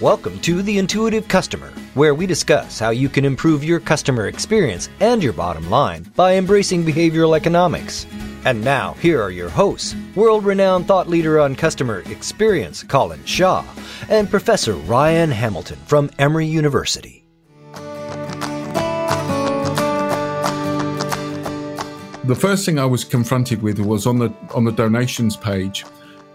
Welcome to The Intuitive Customer, where we discuss how you can improve your customer experience and your bottom line by embracing behavioral economics. And now, here are your hosts world renowned thought leader on customer experience, Colin Shaw, and Professor Ryan Hamilton from Emory University. The first thing I was confronted with was on the on the donations page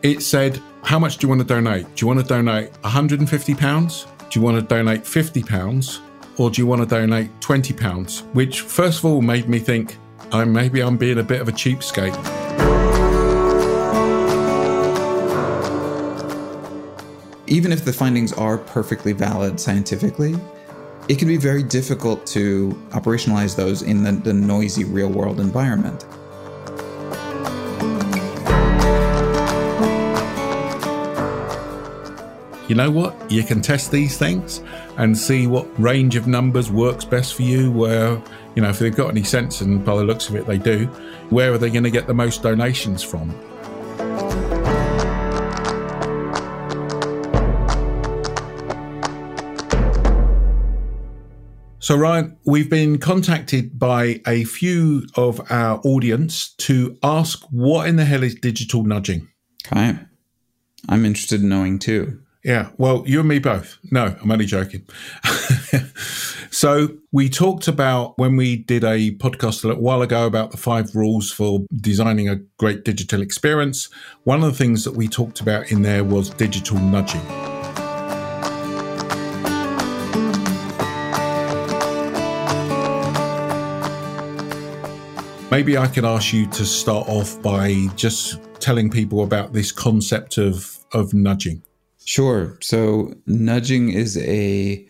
it said, How much do you want to donate? Do you want to donate £150? Do you want to donate £50? Or do you want to donate £20? Which, first of all, made me think, oh, maybe I'm being a bit of a cheapskate. Even if the findings are perfectly valid scientifically, it can be very difficult to operationalize those in the, the noisy real world environment. You know what? You can test these things and see what range of numbers works best for you. Where, you know, if they've got any sense, and by the looks of it, they do, where are they going to get the most donations from? So, Ryan, we've been contacted by a few of our audience to ask what in the hell is digital nudging? Okay. I'm interested in knowing too. Yeah, well, you and me both. No, I'm only joking. so, we talked about when we did a podcast a little while ago about the five rules for designing a great digital experience. One of the things that we talked about in there was digital nudging. Maybe I could ask you to start off by just telling people about this concept of, of nudging. Sure. So, nudging is a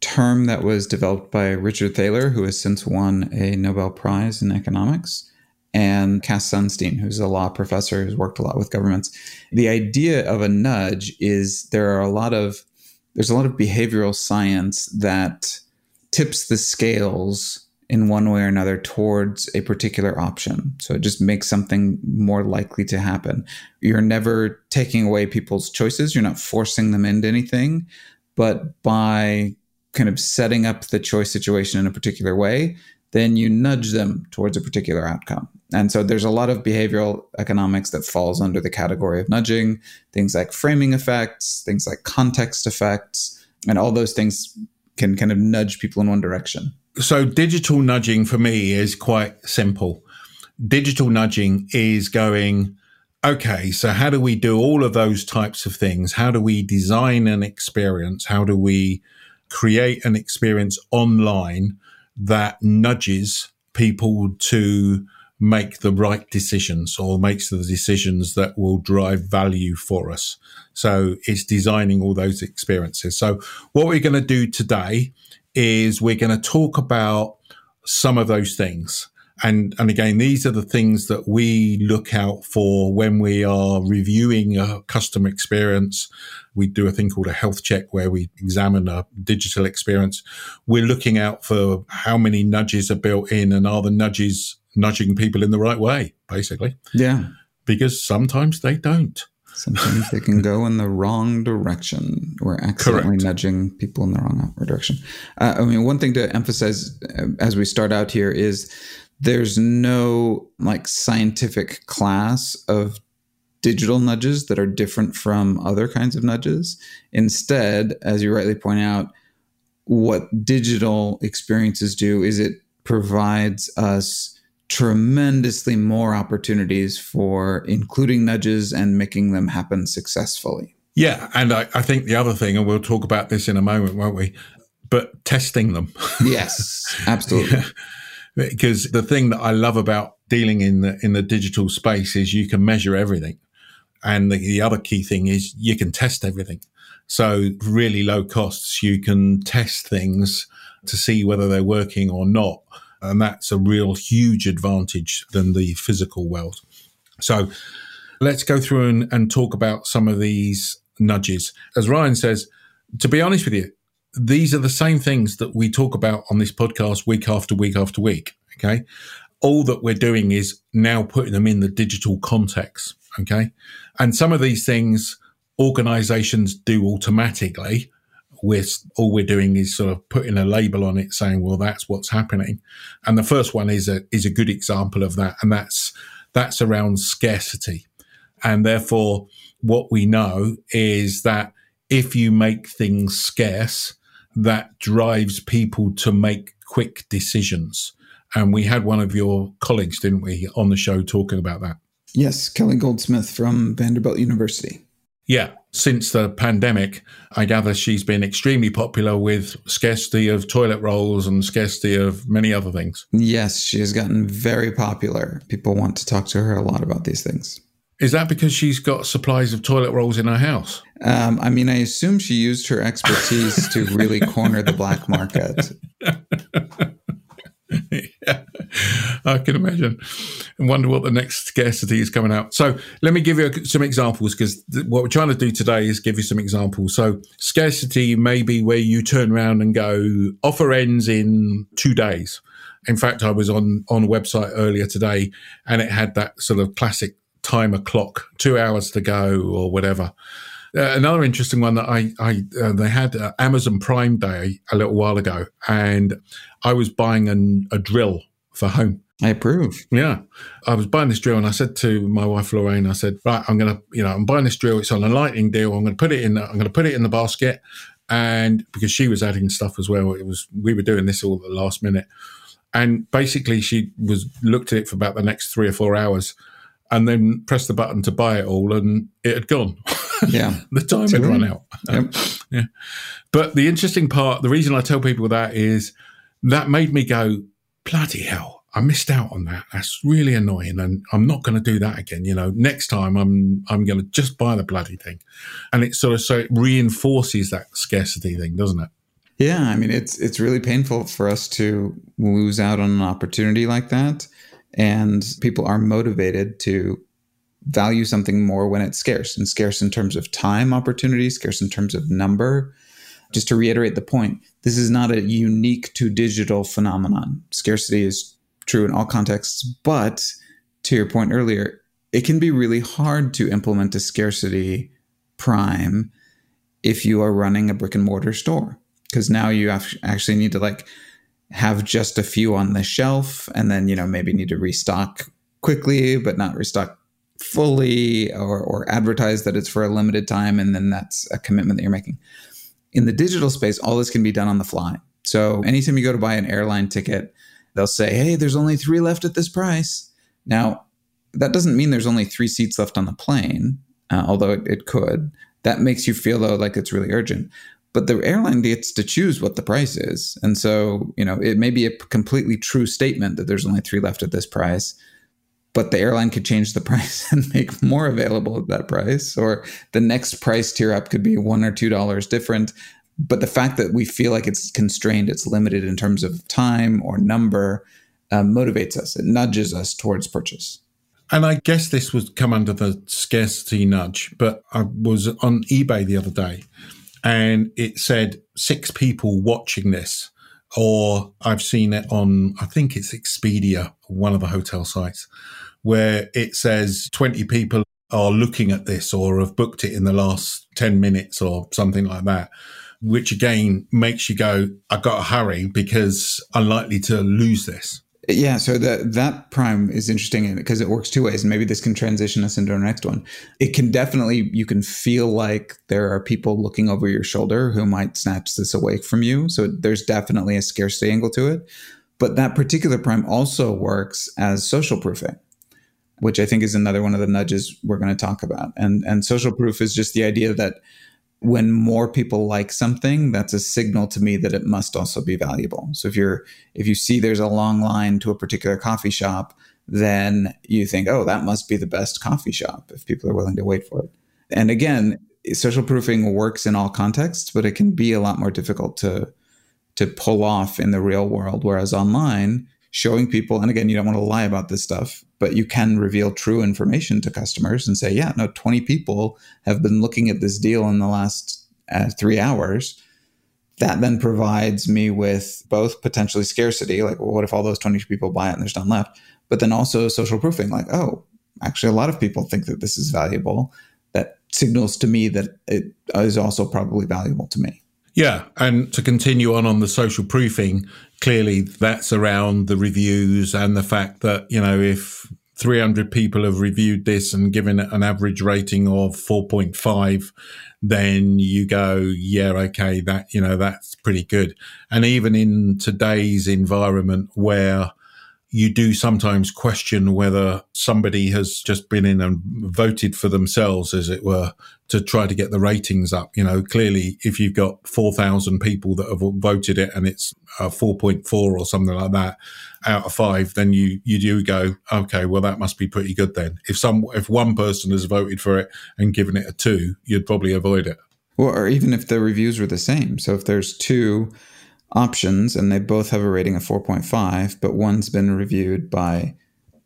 term that was developed by Richard Thaler, who has since won a Nobel Prize in economics, and Cass Sunstein, who's a law professor who's worked a lot with governments. The idea of a nudge is there are a lot of there's a lot of behavioral science that tips the scales in one way or another towards a particular option. So it just makes something more likely to happen. You're never taking away people's choices, you're not forcing them into anything, but by kind of setting up the choice situation in a particular way, then you nudge them towards a particular outcome. And so there's a lot of behavioral economics that falls under the category of nudging, things like framing effects, things like context effects, and all those things can kind of nudge people in one direction. So, digital nudging for me is quite simple. Digital nudging is going, okay, so how do we do all of those types of things? How do we design an experience? How do we create an experience online that nudges people to make the right decisions or makes the decisions that will drive value for us. So it's designing all those experiences. So what we're going to do today is we're going to talk about some of those things. And, and again, these are the things that we look out for when we are reviewing a customer experience. We do a thing called a health check where we examine a digital experience. We're looking out for how many nudges are built in and are the nudges nudging people in the right way, basically. Yeah. Because sometimes they don't. Sometimes they can go in the wrong direction. We're accidentally Correct. nudging people in the wrong direction. Uh, I mean, one thing to emphasize uh, as we start out here is there's no like scientific class of digital nudges that are different from other kinds of nudges. Instead, as you rightly point out, what digital experiences do is it provides us tremendously more opportunities for including nudges and making them happen successfully. Yeah. And I, I, think the other thing, and we'll talk about this in a moment, won't we? But testing them. yes, absolutely. yeah. Because the thing that I love about dealing in the in the digital space is you can measure everything. And the, the other key thing is you can test everything. So really low costs, you can test things to see whether they're working or not and that's a real huge advantage than the physical world. So let's go through and, and talk about some of these nudges. As Ryan says, to be honest with you, these are the same things that we talk about on this podcast week after week after week. Okay. All that we're doing is now putting them in the digital context. Okay. And some of these things organizations do automatically we're all we're doing is sort of putting a label on it saying, well, that's what's happening. And the first one is a, is a good example of that. And that's, that's around scarcity. And therefore, what we know is that if you make things scarce, that drives people to make quick decisions. And we had one of your colleagues, didn't we, on the show talking about that? Yes, Kelly Goldsmith from Vanderbilt University. Yeah. Since the pandemic, I gather she's been extremely popular with scarcity of toilet rolls and scarcity of many other things. Yes, she has gotten very popular. People want to talk to her a lot about these things. Is that because she's got supplies of toilet rolls in her house? Um, I mean, I assume she used her expertise to really corner the black market. yeah, I can imagine. And wonder what the next scarcity is coming out. So let me give you some examples because th- what we're trying to do today is give you some examples. So scarcity may be where you turn around and go, offer ends in two days. In fact, I was on on a website earlier today, and it had that sort of classic timer clock, two hours to go or whatever. Uh, another interesting one that I, I uh, they had uh, Amazon Prime Day a little while ago, and I was buying an, a drill for home. I approve. Yeah, I was buying this drill, and I said to my wife Lorraine, I said, "Right, I'm gonna, you know, I'm buying this drill. It's on a lightning deal. I'm gonna put it in. I'm gonna put it in the basket." And because she was adding stuff as well, it was we were doing this all at the last minute, and basically she was looked at it for about the next three or four hours, and then pressed the button to buy it all, and it had gone. Yeah. the time had run out. Yep. yeah. But the interesting part, the reason I tell people that is that made me go, bloody hell, I missed out on that. That's really annoying. And I'm not going to do that again. You know, next time I'm, I'm going to just buy the bloody thing. And it sort of, so it reinforces that scarcity thing, doesn't it? Yeah. I mean, it's, it's really painful for us to lose out on an opportunity like that. And people are motivated to value something more when it's scarce and scarce in terms of time opportunity, scarce in terms of number. Just to reiterate the point, this is not a unique to digital phenomenon. Scarcity is true in all contexts, but to your point earlier, it can be really hard to implement a scarcity prime if you are running a brick and mortar store because now you actually need to like have just a few on the shelf and then you know maybe need to restock quickly but not restock fully or, or advertise that it's for a limited time and then that's a commitment that you're making. In the digital space all this can be done on the fly. So anytime you go to buy an airline ticket they'll say hey there's only three left at this price. Now that doesn't mean there's only three seats left on the plane uh, although it, it could. That makes you feel though like it's really urgent. But the airline gets to choose what the price is. And so you know it may be a completely true statement that there's only three left at this price but the airline could change the price and make more available at that price or the next price tier up could be one or two dollars different but the fact that we feel like it's constrained it's limited in terms of time or number uh, motivates us. It nudges us towards purchase. And I guess this would come under the scarcity nudge, but I was on eBay the other day and it said six people watching this, or I've seen it on, I think it's Expedia, one of the hotel sites, where it says 20 people are looking at this or have booked it in the last 10 minutes or something like that, which again makes you go, I've got to hurry because I'm likely to lose this. Yeah, so that that prime is interesting because it works two ways, and maybe this can transition us into our next one. It can definitely you can feel like there are people looking over your shoulder who might snatch this away from you. So there's definitely a scarcity angle to it. But that particular prime also works as social proofing, which I think is another one of the nudges we're going to talk about. And and social proof is just the idea that when more people like something that's a signal to me that it must also be valuable. So if you're if you see there's a long line to a particular coffee shop then you think oh that must be the best coffee shop if people are willing to wait for it. And again social proofing works in all contexts but it can be a lot more difficult to to pull off in the real world. Whereas online showing people and again you don't want to lie about this stuff but you can reveal true information to customers and say yeah no 20 people have been looking at this deal in the last uh, three hours. That then provides me with both potentially scarcity like well, what if all those 20 people buy it and there's none left? But then also social proofing like oh actually a lot of people think that this is valuable. That signals to me that it is also probably valuable to me. Yeah. And to continue on on the social proofing, clearly that's around the reviews and the fact that, you know, if 300 people have reviewed this and given it an average rating of 4.5, then you go, yeah, okay, that, you know, that's pretty good. And even in today's environment where you do sometimes question whether somebody has just been in and voted for themselves, as it were, to try to get the ratings up. You know, clearly, if you've got 4,000 people that have voted it and it's 4.4 or something like that out of five, then you, you do go, okay, well, that must be pretty good then. If some, if one person has voted for it and given it a two, you'd probably avoid it. Well, or even if the reviews were the same. So if there's two, options and they both have a rating of 4.5, but one's been reviewed by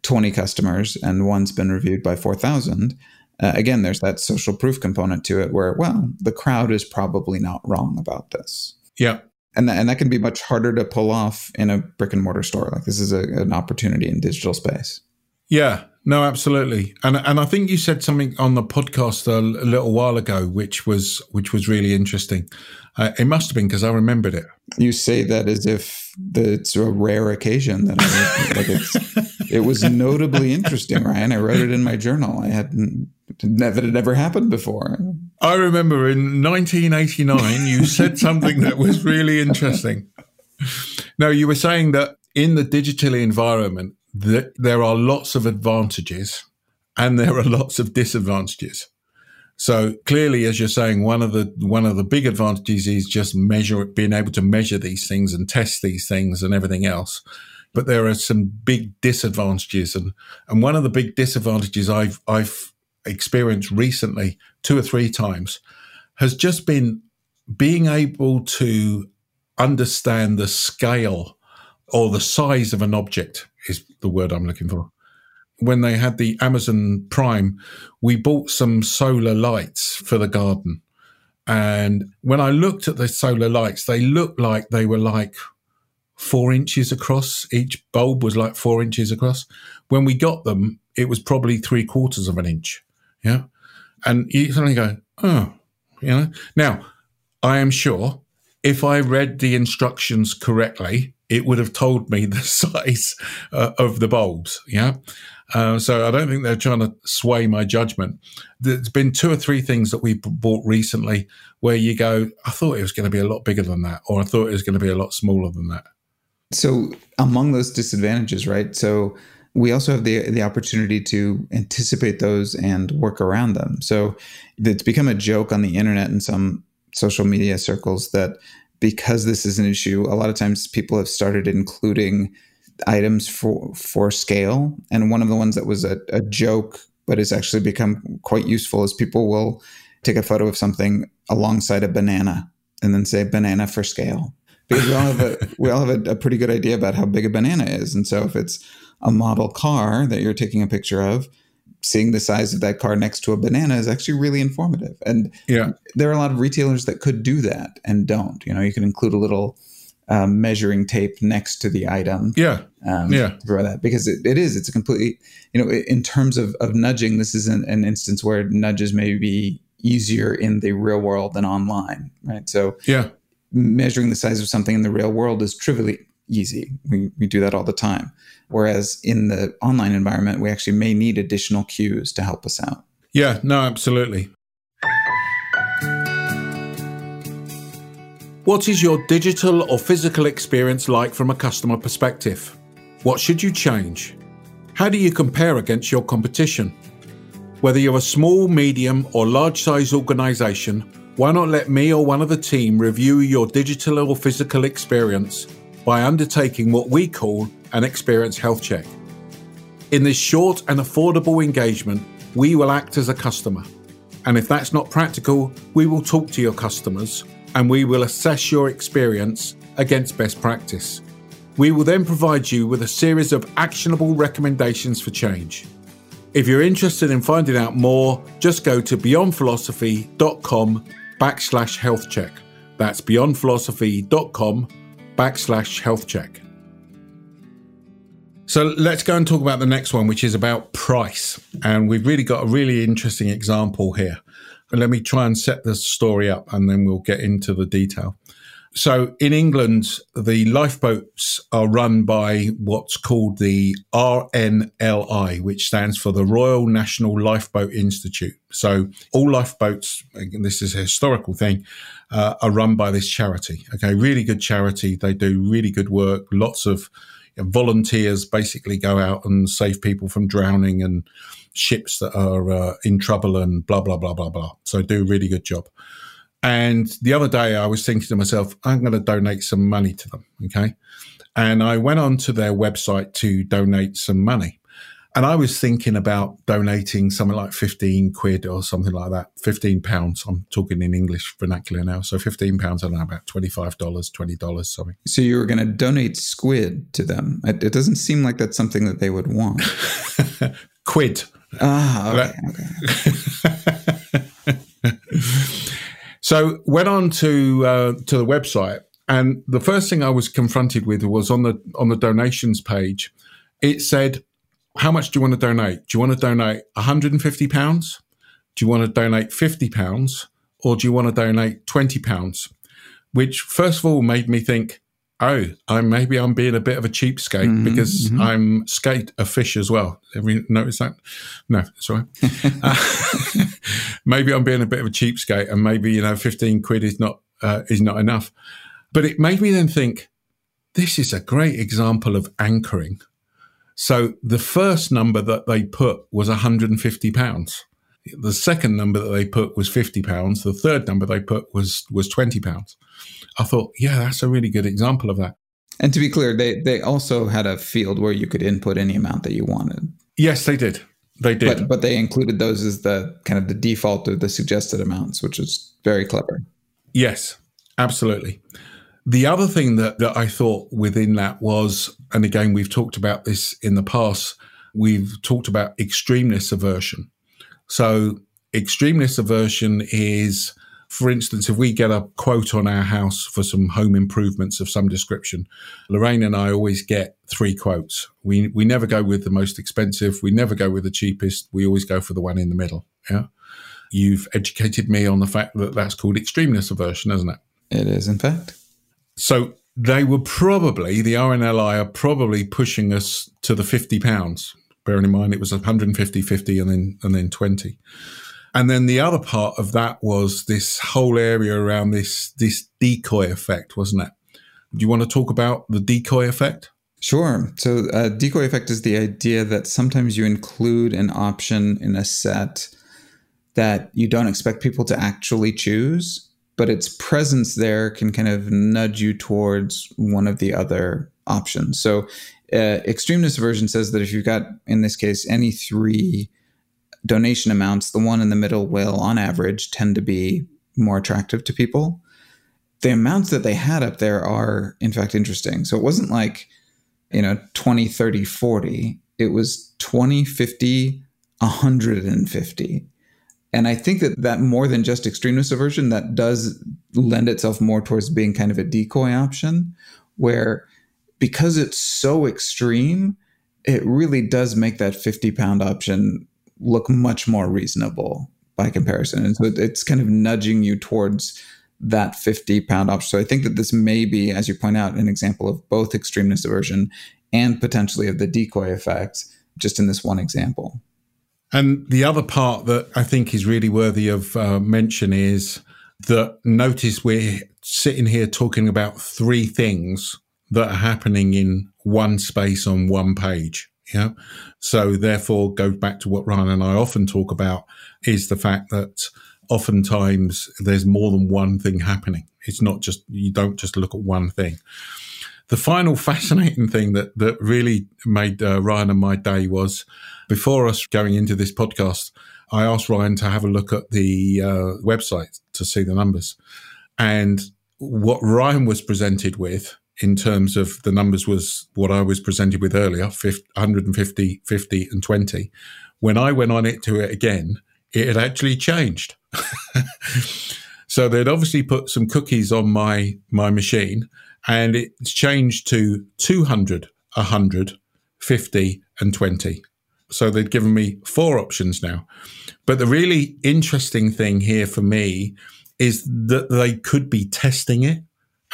20 customers and one's been reviewed by 4,000. Uh, again, there's that social proof component to it where, well, the crowd is probably not wrong about this. Yeah. And that, and that can be much harder to pull off in a brick and mortar store. Like this is a, an opportunity in digital space. Yeah, no, absolutely. And and I think you said something on the podcast a, a little while ago, which was which was really interesting. Uh, it must have been because I remembered it. You say that as if it's a rare occasion that I, like it's, it was notably interesting, Ryan. I wrote it in my journal. I hadn't never it never happened before. I remember in 1989 you said something that was really interesting. No, you were saying that in the digital environment that there are lots of advantages and there are lots of disadvantages. So clearly, as you're saying, one of the one of the big advantages is just measure being able to measure these things and test these things and everything else. But there are some big disadvantages, and and one of the big disadvantages I've I've experienced recently, two or three times, has just been being able to understand the scale or the size of an object is the word I'm looking for when they had the Amazon Prime, we bought some solar lights for the garden. And when I looked at the solar lights, they looked like they were like four inches across. Each bulb was like four inches across. When we got them, it was probably three quarters of an inch. Yeah. And you suddenly go, oh, you know. Now, I am sure if I read the instructions correctly, it would have told me the size uh, of the bulbs. Yeah. Uh, so I don't think they're trying to sway my judgment. There's been two or three things that we bought recently where you go, I thought it was going to be a lot bigger than that, or I thought it was going to be a lot smaller than that. So among those disadvantages, right? So we also have the the opportunity to anticipate those and work around them. So it's become a joke on the internet and some social media circles that because this is an issue, a lot of times people have started including items for for scale. And one of the ones that was a, a joke, but has actually become quite useful, is people will take a photo of something alongside a banana and then say banana for scale. Because we all have a we all have a, a pretty good idea about how big a banana is. And so if it's a model car that you're taking a picture of, seeing the size of that car next to a banana is actually really informative. And yeah, there are a lot of retailers that could do that and don't. You know, you can include a little um, measuring tape next to the item. Yeah. Um, yeah. For that, because it, it is, it's a completely, you know, in terms of, of nudging, this is an, an instance where nudges may be easier in the real world than online, right? So, yeah, measuring the size of something in the real world is trivially easy. We, we do that all the time. Whereas in the online environment, we actually may need additional cues to help us out. Yeah, no, absolutely. What is your digital or physical experience like from a customer perspective? What should you change? How do you compare against your competition? Whether you're a small, medium, or large size organization, why not let me or one of the team review your digital or physical experience by undertaking what we call an experience health check? In this short and affordable engagement, we will act as a customer. And if that's not practical, we will talk to your customers and we will assess your experience against best practice. We will then provide you with a series of actionable recommendations for change. If you're interested in finding out more, just go to beyondphilosophy.com backslash health check. That's beyondphilosophy.com backslash health check. So let's go and talk about the next one, which is about price. And we've really got a really interesting example here. let me try and set the story up and then we'll get into the detail. So in England, the lifeboats are run by what's called the RNLI, which stands for the Royal National Lifeboat Institute. So all lifeboats, this is a historical thing, uh, are run by this charity. Okay, really good charity. They do really good work. Lots of volunteers basically go out and save people from drowning and ships that are uh, in trouble and blah blah blah blah blah. So do a really good job. And the other day, I was thinking to myself, I'm going to donate some money to them. Okay. And I went onto their website to donate some money. And I was thinking about donating something like 15 quid or something like that, 15 pounds. I'm talking in English vernacular now. So 15 pounds, I don't know, about $25, $20, something. So you were going to donate squid to them. It, it, doesn't seem like that's something that they would want. quid. Ah, okay. okay. So went on to uh, to the website, and the first thing I was confronted with was on the on the donations page. It said, "How much do you want to donate? Do you want to donate 150 pounds? Do you want to donate 50 pounds, or do you want to donate 20 pounds?" Which first of all made me think, oh, I maybe I'm being a bit of a cheapskate mm-hmm, because mm-hmm. I'm skate a fish as well. Have you noticed that? No, sorry. uh, maybe I'm being a bit of a cheapskate, and maybe you know, fifteen quid is not uh, is not enough. But it made me then think, this is a great example of anchoring. So the first number that they put was 150 pounds. The second number that they put was 50 pounds. The third number they put was was 20 pounds. I thought, yeah, that's a really good example of that. And to be clear, they they also had a field where you could input any amount that you wanted. Yes, they did. They did. But, but they included those as the kind of the default or the suggested amounts, which is very clever. Yes, absolutely. The other thing that, that I thought within that was, and again, we've talked about this in the past, we've talked about extremeness aversion. So, extremeness aversion is for instance, if we get a quote on our house for some home improvements of some description, Lorraine and I always get three quotes. We we never go with the most expensive. We never go with the cheapest. We always go for the one in the middle. Yeah. You've educated me on the fact that that's called extremeness aversion, isn't it? It is, in fact. So they were probably the RNLI are probably pushing us to the fifty pounds. Bearing in mind it was 150, 50, and then and then twenty. And then the other part of that was this whole area around this this decoy effect, wasn't it? Do you want to talk about the decoy effect? Sure. So, uh, decoy effect is the idea that sometimes you include an option in a set that you don't expect people to actually choose, but its presence there can kind of nudge you towards one of the other options. So, uh, aversion says that if you've got, in this case, any three donation amounts, the one in the middle will, on average, tend to be more attractive to people. The amounts that they had up there are, in fact, interesting. So it wasn't like, you know, 20, 30, 40. It was 20, 50, 150. And I think that that more than just extremeness aversion, that does lend itself more towards being kind of a decoy option, where because it's so extreme, it really does make that 50 pound option look much more reasonable by comparison. And so it's kind of nudging you towards that 50 pound option. So I think that this may be, as you point out, an example of both extremeness aversion and potentially of the decoy effect, just in this one example. And the other part that I think is really worthy of uh, mention is that notice we're sitting here talking about three things that are happening in one space on one page. Yeah. So therefore goes back to what Ryan and I often talk about is the fact that oftentimes there's more than one thing happening. It's not just, you don't just look at one thing. The final fascinating thing that, that really made uh, Ryan and my day was before us going into this podcast, I asked Ryan to have a look at the uh, website to see the numbers. And what Ryan was presented with in terms of the numbers was what I was presented with earlier 50, 150, 50, and 20. When I went on it to it again, it had actually changed. so they'd obviously put some cookies on my, my machine and it's changed to 200, 100, 50, and 20. So they've given me four options now. But the really interesting thing here for me is that they could be testing it.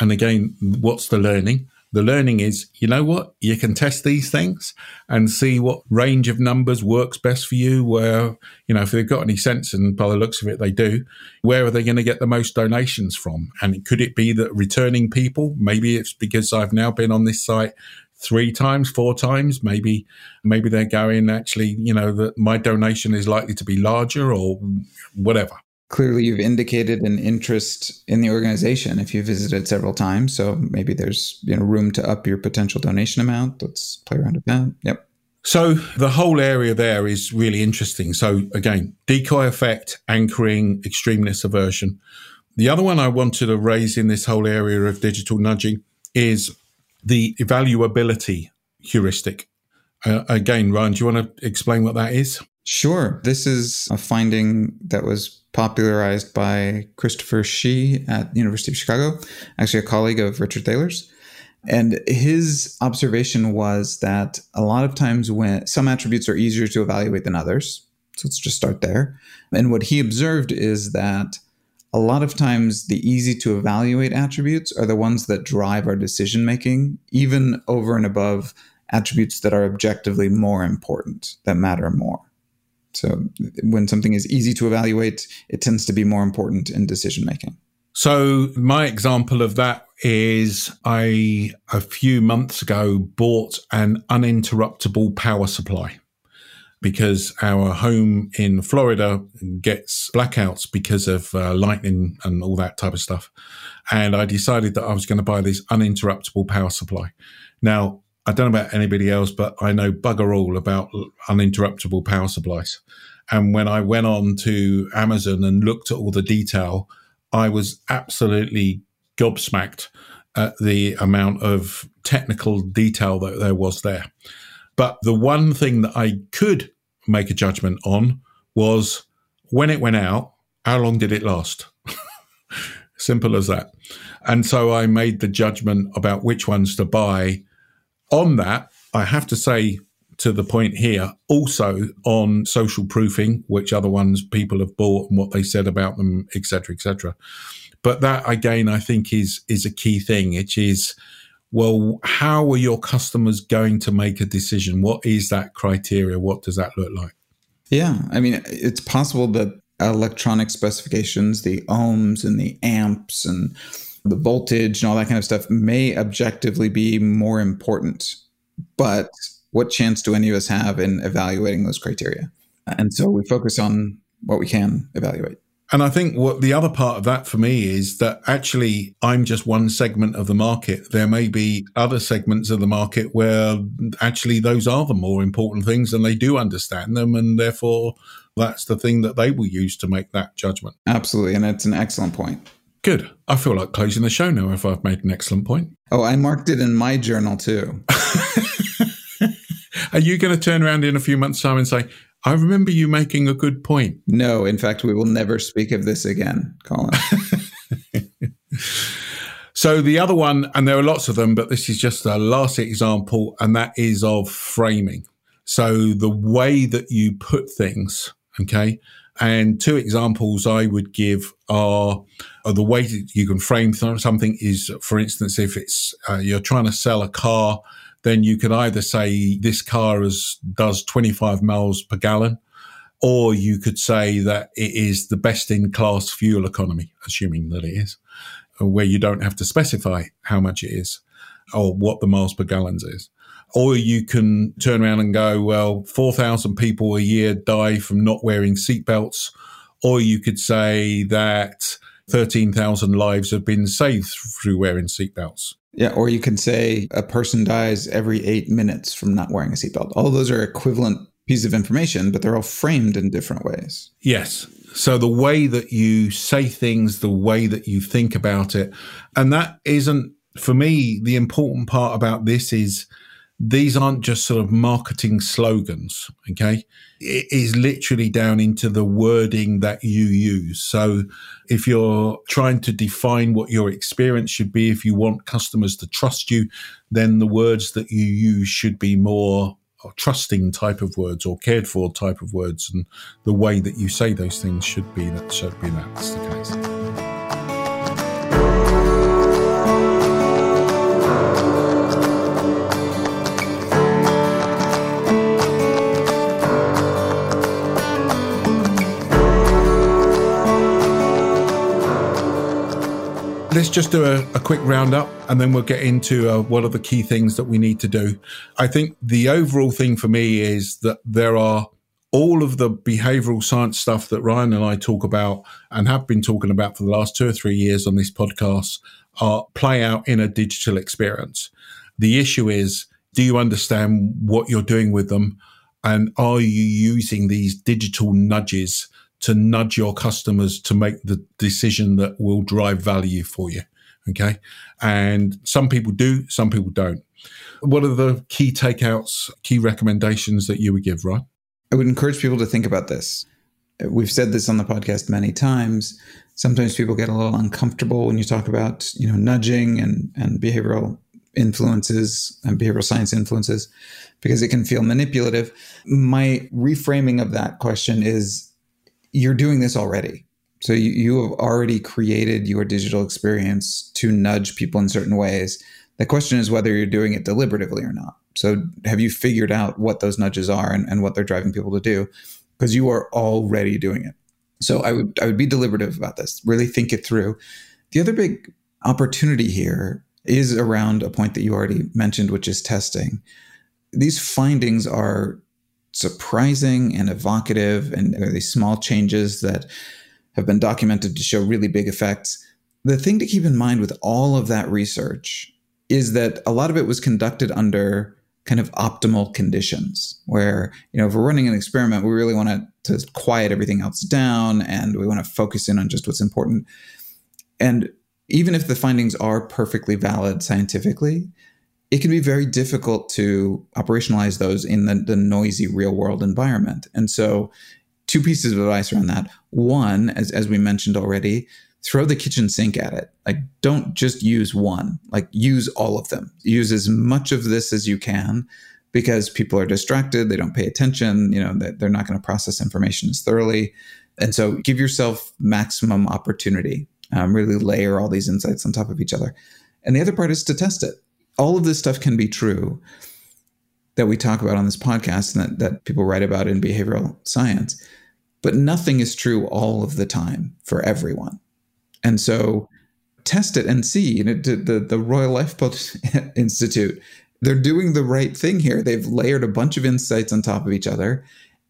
And again, what's the learning? The learning is, you know what? You can test these things and see what range of numbers works best for you. Where, you know, if they've got any sense, and by the looks of it, they do, where are they going to get the most donations from? And could it be that returning people? Maybe it's because I've now been on this site three times, four times. Maybe, maybe they're going actually, you know, that my donation is likely to be larger or whatever clearly you've indicated an interest in the organization if you visited several times. So maybe there's you know room to up your potential donation amount. Let's play around with that. Yep. So the whole area there is really interesting. So again decoy effect anchoring extremeness aversion. The other one i wanted to raise in this whole area of digital nudging is the evaluability heuristic. Uh, again ryan do you want to explain what that is? Sure. This is a finding that was popularized by Christopher Hsee at the University of Chicago, actually a colleague of Richard Thaler's. And his observation was that a lot of times when some attributes are easier to evaluate than others. So let's just start there. And what he observed is that a lot of times the easy to evaluate attributes are the ones that drive our decision making, even over and above attributes that are objectively more important, that matter more. So when something is easy to evaluate, it tends to be more important in decision making. So my example of that is I a few months ago bought an uninterruptible power supply because our home in Florida gets blackouts because of uh, lightning and all that type of stuff. And I decided that I was going to buy this uninterruptible power supply. Now, I don't know about anybody else, but I know bugger all about uninterruptible power supplies. And when I went on to Amazon and looked at all the detail, I was absolutely gobsmacked at the amount of technical detail that there was there. But the one thing that I could make a judgment on was when it went out, how long did it last? Simple as that. And so I made the judgment about which ones to buy on that, I have to say to the point here, also on social proofing, which other ones people have bought and what they said about them, etc., etc. But that again, I think is is a key thing. It is well, how are your customers going to make a decision? What is that criteria? What does that look like? Yeah, I mean, it's possible that electronic specifications, the ohms and the amps and the voltage and all that kind of stuff may objectively be more important. But what chance do any of us have in evaluating those criteria? And so we focus on what we can evaluate. And I think what the other part of that for me is that actually I'm just one segment of the market. There may be other segments of the market where actually those are the more important things and they do understand them. And therefore, that's the thing that they will use to make that judgment. Absolutely. And that's an excellent point. Good. I feel like closing the show now if I've made an excellent point. Oh, I marked it in my journal too. Are you going to turn around in a few months' time and say, I remember you making a good point? No, in fact, we will never speak of this again, Colin. so the other one, and there are lots of them, but this is just a last example, and that is of framing. So the way that you put things, okay, and two examples I would give are, are the way that you can frame something is, for instance, if it's uh, you're trying to sell a car, then you could either say this car is, does 25 miles per gallon, or you could say that it is the best in class fuel economy, assuming that it is, where you don't have to specify how much it is or what the miles per gallons is. Or you can turn around and go, well, 4,000 people a year die from not wearing seatbelts. Or you could say that 13,000 lives have been saved through wearing seatbelts. Yeah, or you can say a person dies every eight minutes from not wearing a seatbelt. All those are equivalent pieces of information, but they're all framed in different ways. Yes. So the way that you say things, the way that you think about it, and that isn't, for me, the important part about this is these aren't just sort of marketing slogans. Okay. It is literally down into the wording that you use. So if you're trying to define what your experience should be, if you want customers to trust you, then the words that you use should be more or trusting type of words or cared for type of words, and the way that you say those things should be that should be that's the case. Let's just do a, a, quick roundup and then we'll get into uh, what are the key things that we need to do. I think the overall thing for me is that there are all of the behavioral science stuff that Ryan and I talk about and have been talking about for the last two or three years on this podcast are play out in a digital experience. The issue is, do you understand what you're doing with them? And are you using these digital nudges to nudge your customers to make the decision that will drive value for you. Okay. And some people do, some people don't. What are the key takeouts, key recommendations that you would give, Ryan? I would encourage people to think about this. We've said this on the podcast many times. Sometimes people get a little uncomfortable when you talk about, you know, nudging and, and behavioral influences and behavioral science influences because it can feel manipulative. My reframing of that question is you're doing this already. So you, you have already created your digital experience to nudge people in certain ways. The question is whether you're doing it deliberatively or not. So have you figured out what those nudges are and, and what they're driving people to do? Because you are already doing it. So I would I would be deliberative about this. Really think it through. The other big opportunity here is around a point that you already mentioned, which is testing. These findings are surprising and evocative, and these small changes that have been documented to show really big effects. The thing to keep in mind with all of that research is that a lot of it was conducted under kind of optimal conditions where you know if we're running an experiment we really want to, to quiet everything else down and we want to focus in on just what's important and even if the findings are perfectly valid scientifically it can be very difficult to operationalize those in the, the noisy real world environment. And so, two pieces of advice around that. One, as, as we mentioned already, throw the kitchen sink at it. Like, don't just use one, like, use all of them. Use as much of this as you can because people are distracted, they don't pay attention, you know, they're not going to process information as thoroughly. And so, give yourself maximum opportunity. Um, really layer all these insights on top of each other. And the other part is to test it all of this stuff can be true that we talk about on this podcast and that, that people write about in behavioral science, but nothing is true all of the time for everyone. And so test it and see. You know, the, the Royal Lifeboat Institute, they're doing the right thing here. They've layered a bunch of insights on top of each other.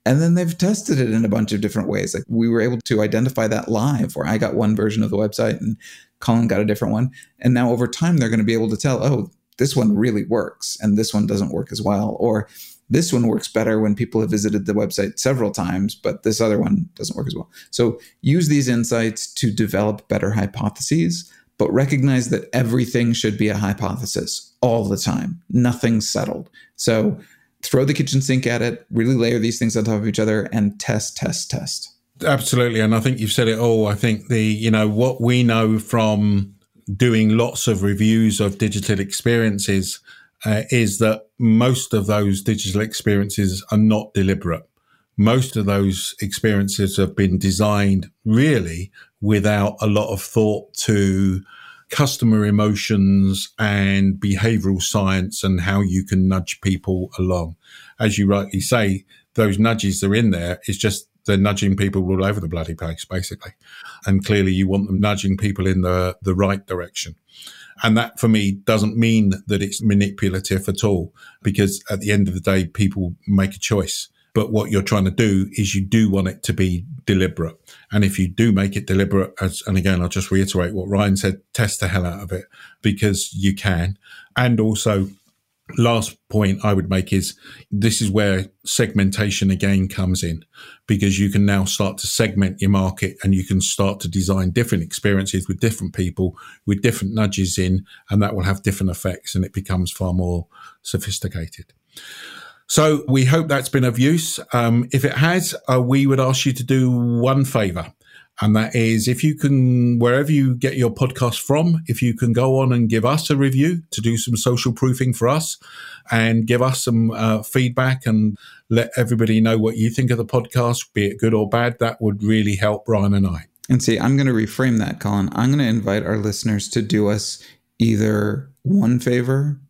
And then they've tested it in a bunch of different ways. Like we were able to identify that live, where I got one version of the website and Colin got a different one. And now over time, they're going to be able to tell, oh, this one really works and this one doesn't work as well. Or this one works better when people have visited the website several times, but this other one doesn't work as well. So use these insights to develop better hypotheses, but recognize that everything should be a hypothesis all the time. Nothing's settled. So throw the kitchen sink at it, really layer these things on top of each other and test, test, test. Absolutely. And I think you've said it all. I think the, you know, what we know from doing lots of reviews of digital experiences uh, is that most of those digital experiences are not deliberate. Most of those experiences have been designed really without a lot of thought to customer emotions and behavioral science and how you can nudge people along. As you rightly say, those nudges are in there. It's just they're nudging people all over the bloody place, basically. And clearly you want them nudging people in the, the right direction. And that for me doesn't mean that it's manipulative at all, because at the end of the day, people make a choice. But what you're trying to do is you do want it to be deliberate. And if you do make it deliberate, as, and again, I'll just reiterate what Ryan said, test the hell out of it because you can. And also last point I would make is this is where segmentation again comes in because you can now start to segment your market and you can start to design different experiences with different people with different nudges in and that will have different effects and it becomes far more sophisticated. So we hope that's been of use. Um, if it has, uh, we would ask you to do one favor And that is if you can, wherever you get your podcast from, if you can go on and give us a review to do some social proofing for us and give us some uh, feedback and let everybody know what you think of the podcast, be it good or bad, that would really help Ryan and I. And see, I'm going to reframe that, Colin. I'm going to invite our listeners to do us either one favor,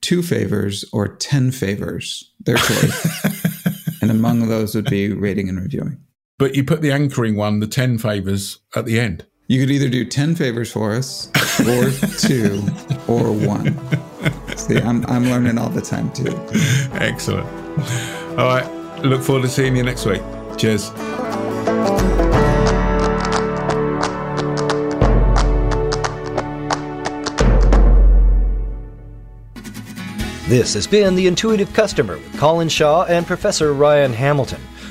two favors, or 10 favors, their choice. and among those would be rating and reviewing. But you put the anchoring one, the 10 favors, at the end. You could either do 10 favors for us, or two, or one. See, I'm, I'm learning all the time too. Excellent. All right. Look forward to seeing you next week. Cheers. This has been The Intuitive Customer with Colin Shaw and Professor Ryan Hamilton.